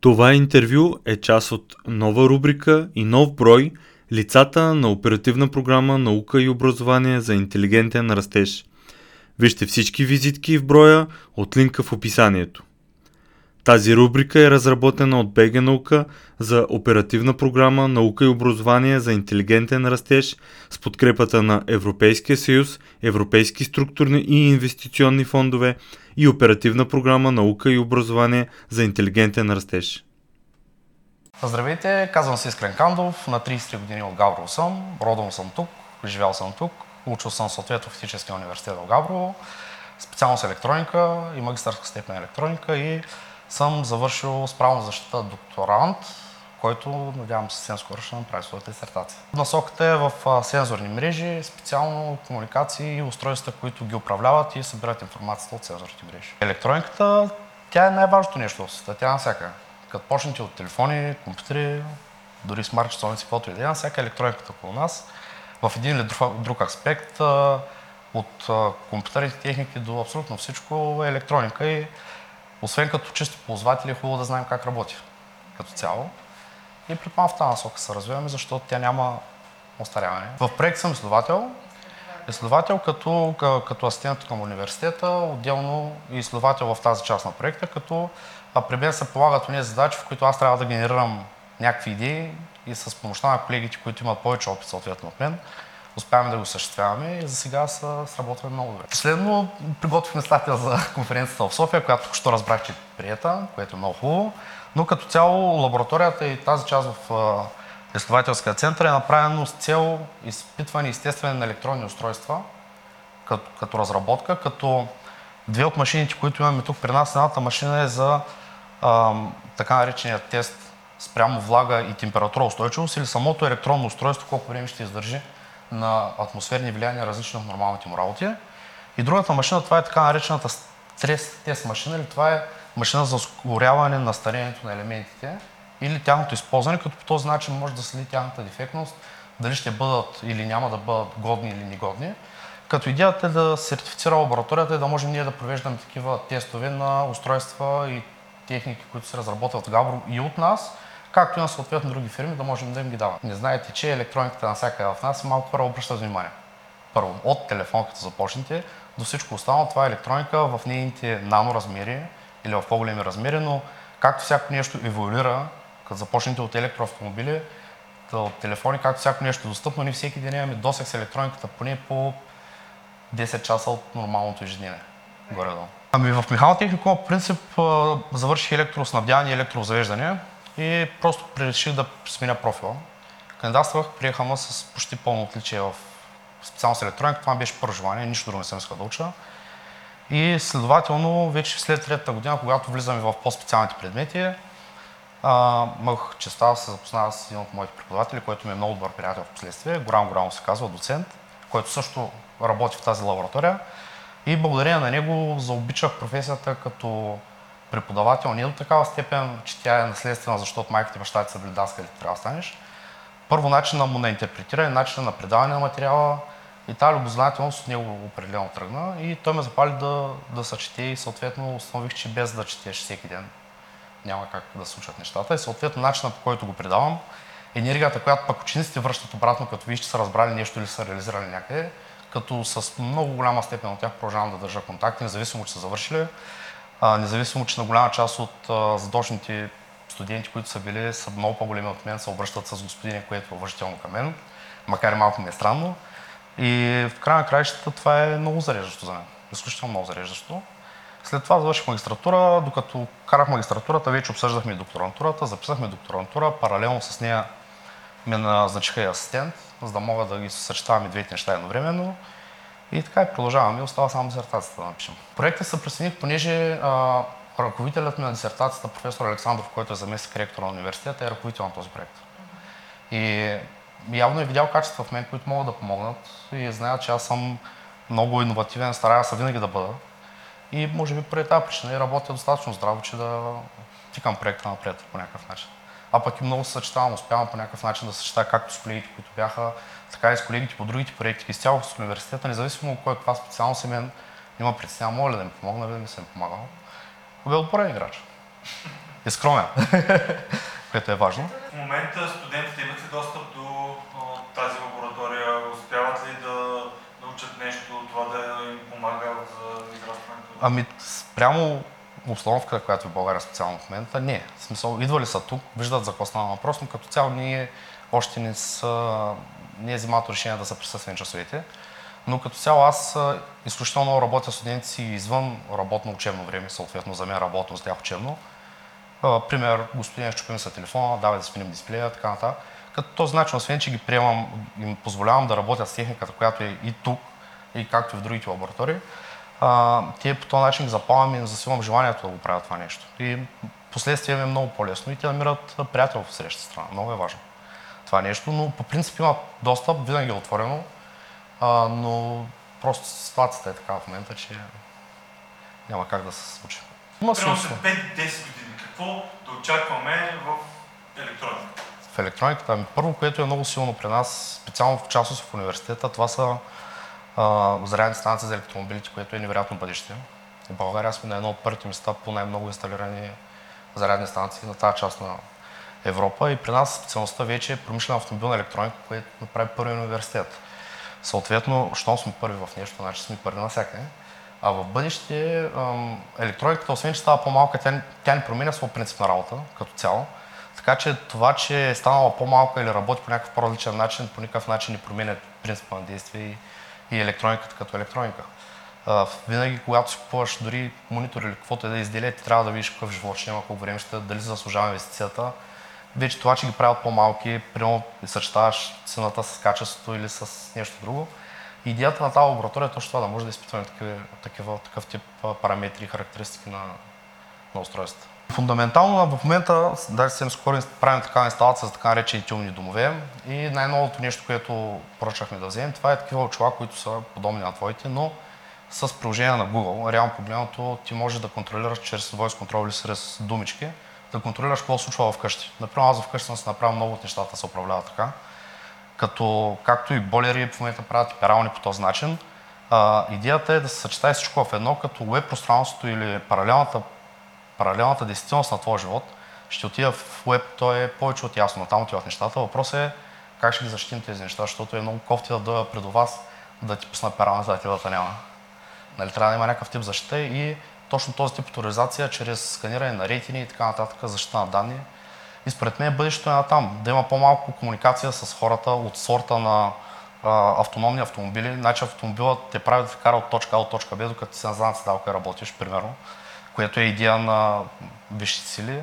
Това интервю е част от нова рубрика и нов брой Лицата на оперативна програма Наука и образование за интелигентен растеж. Вижте всички визитки в броя от линка в описанието. Тази рубрика е разработена от БГ Наука за оперативна програма Наука и образование за интелигентен растеж с подкрепата на Европейския съюз, Европейски структурни и инвестиционни фондове и оперативна програма Наука и образование за интелигентен растеж. Здравейте, казвам се Искрен Кандов, на 33 години от Габрово съм, родом съм тук, живял съм тук, учил съм съответно в Физическия университет в Габрово, специалност електроника и магистърска степен електроника и съм завършил с правна защита докторант, който надявам се съвсем скоро ще направи своята дисертация. Насоката е в сензорни мрежи, специално комуникации и устройства, които ги управляват и събират информацията от сензорните мрежи. Електрониката, тя е най-важното нещо в света, тя е навсякъде. Като почнете от телефони, компютри, дори смарт часовници, каквото и да е, всяка електрониката около нас, в един или друг аспект, от компютърните техники до абсолютно всичко е електроника и освен като чисти ползватели е хубаво да знаем как работи като цяло. И предполагам в тази насока се развиваме, защото тя няма остаряване. В проект съм изследовател. Изследовател като, като асистент към университета, отделно и изследовател в тази част на проекта, като при мен се полагат тези задачи, в които аз трябва да генерирам някакви идеи и с помощта на колегите, които имат повече опит съответно от мен, успяваме да го осъществяваме и за сега са сработваме много добре. Последно приготвихме статия за конференцията в София, която току що разбрах, че е приета, което е много хубаво. Но като цяло лабораторията и тази част в изследователския център е направено с цел изпитване и изтестване на електронни устройства като, като разработка, като две от машините, които имаме тук при нас, едната машина е за а, така наречения тест спрямо влага и температура устойчивост или самото електронно устройство, колко време ще издържи на атмосферни влияния, различни от нормалните му работи. И другата машина, това е така наречената стрес тест машина, или това е машина за ускоряване на старението на елементите или тяхното използване, като по този начин може да следи тяхната дефектност, дали ще бъдат или няма да бъдат годни или негодни. Като идеята е да сертифицира лабораторията и да можем ние да провеждаме такива тестове на устройства и техники, които се разработват Габро и от нас, както и на съответно други фирми, да можем да им ги даваме. Не знаете, че електрониката навсякъде в нас малко хора обръщат внимание. Първо, от телефонката започнете до всичко останало, това е електроника в нейните наноразмери или в по-големи размери, но както всяко нещо еволюира, като започнете от електроавтомобили, от телефони, както всяко нещо е достъпно, ние всеки ден имаме досег с електрониката поне по 10 часа от нормалното ежедневие. Горе-долу. Ами в механотехникума по принцип завърших електроснабдяване и електрозавеждане и просто реших да сменя профила. Кандидатствах, приеха ме с почти пълно отличие в специалност електроника. Това беше първо желание, нищо друго не съм искал да уча. И следователно, вече след третата година, когато влизаме в по-специалните предмети, имах честа да се запозная с един от моите преподаватели, който ми е много добър приятел в последствие. Горан Горанов се казва, доцент, който също работи в тази лаборатория. И благодарение на него заобичах професията като преподавател не до такава степен, че тя е наследствена, защото майката и баща ти са били даскали, трябва да станеш. Първо начина му на интерпретиране, начина на предаване на материала и тази любознателност от него определено тръгна и той ме запали да, да се чете и съответно установих, че без да четеш всеки ден няма как да случат нещата и съответно начина по който го предавам, енергията, която пък учениците връщат обратно, като виж, че са разбрали нещо или са реализирали някъде, като с много голяма степен от тях продължавам да държа контакти, независимо, че са завършили, независимо, че на голяма част от задочните студенти, които са били, са много по-големи от мен, се обръщат с господине, което е уважително към мен, макар и малко ми е странно. И в края на краищата това е много зареждащо за мен. Изключително много зареждащо. След това завърших магистратура, докато карах магистратурата, вече обсъждахме докторантурата, записахме докторантура, паралелно с нея ме назначиха и асистент, за да мога да ги съчетаваме двете неща едновременно. И така и продължаваме. Остава само дисертацията да напишем. Проекта се присъединих, понеже а, ръководителят ми на дисертацията, професор Александров, който е заместник ректор на университета, е ръководител на този проект. И явно е видял качества в мен, които могат да помогнат и знаят, че аз съм много иновативен, старая се винаги да бъда. И може би поради тази причина и работя достатъчно здраво, че да тикам проекта напред по някакъв начин. А пък и много се съчетавам, успявам по някакъв начин да съчетая както с колегите, които бяха, така и с колегите по другите проекти, изцяло с университета, независимо кой каква специалност е мен, има притеснява, моля да ми помогна, да ми съм помагал. Бе отборен играч. и скромен, което е важно. В момента студентите имат ли достъп до тази лаборатория? Успяват ли да научат нещо, това да им помага за израстването? Ами, спрямо обстановка, която е в България специално в момента, не. В смисъл, идвали са тук, виждат за какво става въпрос, но като цяло ние още не, са, не е взимато решение да са присъствени часовете. Но като цяло аз изключително работя студенти извън работно учебно време, съответно за мен работно, за тях учебно. Пример, господин, щупим са телефона, давай да сменим дисплея, така нататък. Като този начин, освен че ги приемам, им позволявам да работят с техниката, която е и тук, и както и в другите лаборатории, а, те по този начин ги запалвам и засилвам желанието да го правят това нещо. И последствие е много по-лесно и те намират приятел в среща страна. Много е важно това нещо, но по принцип има достъп, винаги е отворено, а, но просто ситуацията е така в момента, че няма как да се случи. Има Примерно след 5-10 години, какво да очакваме в електрониката? В електрониката, ами първо, което е много силно при нас, специално в частност в университета, това са зарядни станции за електромобилите, което е невероятно бъдеще. В България сме на едно от първите места по най-много инсталирани зарядни станции на тази част на Европа и при нас специалността вече е промишлена автомобилна електроника, което направи първи университет. Съответно, щом сме първи в нещо, значи сме първи навсякъде. А в бъдеще електрониката, освен че става по-малка, тя, тя не променя своя принцип на работа като цяло. Така че това, че е станала по-малка или работи по някакъв по-различен начин, по никакъв начин не променя принципа на действие и, и електрониката като електроника. винаги, когато си купуваш дори монитор или каквото е да изделие, ти трябва да видиш какъв живот ще има, колко време ще, дали заслужава инвестицията, вече това, че ги правят по-малки, примерно съчетаваш цената с качеството или с нещо друго. Идеята на тази лаборатория е точно това, да може да изпитваме такива, такива, такъв тип параметри и характеристики на, на устройствата. Фундаментално в момента, даже съвсем скоро правим такава инсталация за така наречените умни домове и най-новото нещо, което поръчахме да вземем, това е такива очила, които са подобни на твоите, но с приложение на Google. Реално погледнато ти можеш да контролираш чрез voice control или чрез думички да контролираш какво се случва вкъщи. Например, аз вкъщи съм си направил много от нещата се управляват така. Като, както и болери в момента правят и перални по този начин. А, идеята е да се съчетае всичко в едно, като веб пространството или паралелната, паралелната действителност на твоя живот ще отида в веб, то е повече от ясно, там отиват нещата. Въпросът е как ще ги защитим тези неща, защото е много кофти да дойда пред вас да ти пусна перална, за да ти няма. Нали, трябва да има някакъв тип защита и точно този тип авторизация чрез сканиране на рейтини и така нататък, защита на данни. И според мен бъдещето е на там, да има по-малко комуникация с хората от сорта на а, автономни автомобили. Значи автомобилът те прави да те кара от точка А от точка Б, докато си на задната седалка работиш, примерно, което е идея на висшите сили.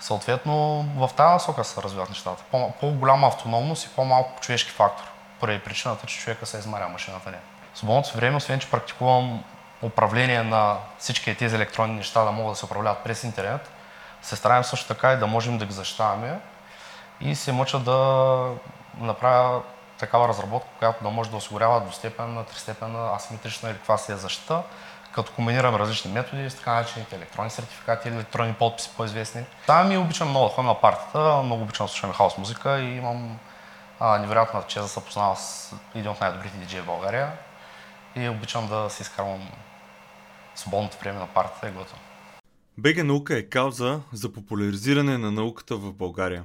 Съответно, в тази насока се развиват нещата. По- по-голяма автономност и по-малко човешки фактор. Поради причината, че човека се измаря, машината не. В свободното време, освен че практикувам управление на всички тези електронни неща да могат да се управляват през интернет, се стараем също така и да можем да ги защитаваме и се мъча да направя такава разработка, която да може да осигурява двустепенна, тристепенна, асиметрична или каква си е защита, като комбинираме различни методи с така наречените електронни сертификати електронни подписи по-известни. Там ми обичам много да ходя на партията, много обичам да слушам хаос музика и имам а, невероятна чест да се познава с един от най-добрите диджеи в България и обичам да си изкарвам свободното време на партията е готово. БГ наука е кауза за популяризиране на науката в България.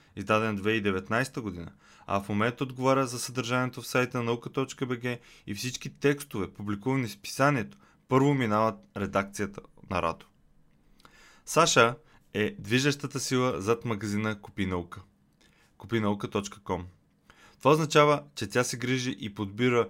издаден 2019 година, а в момента отговаря за съдържанието в сайта на наука.бг и всички текстове, публикувани в списанието, първо минават редакцията на Радо. Саша е движещата сила зад магазина Купи наука. Купинаука.com Това означава, че тя се грижи и подбира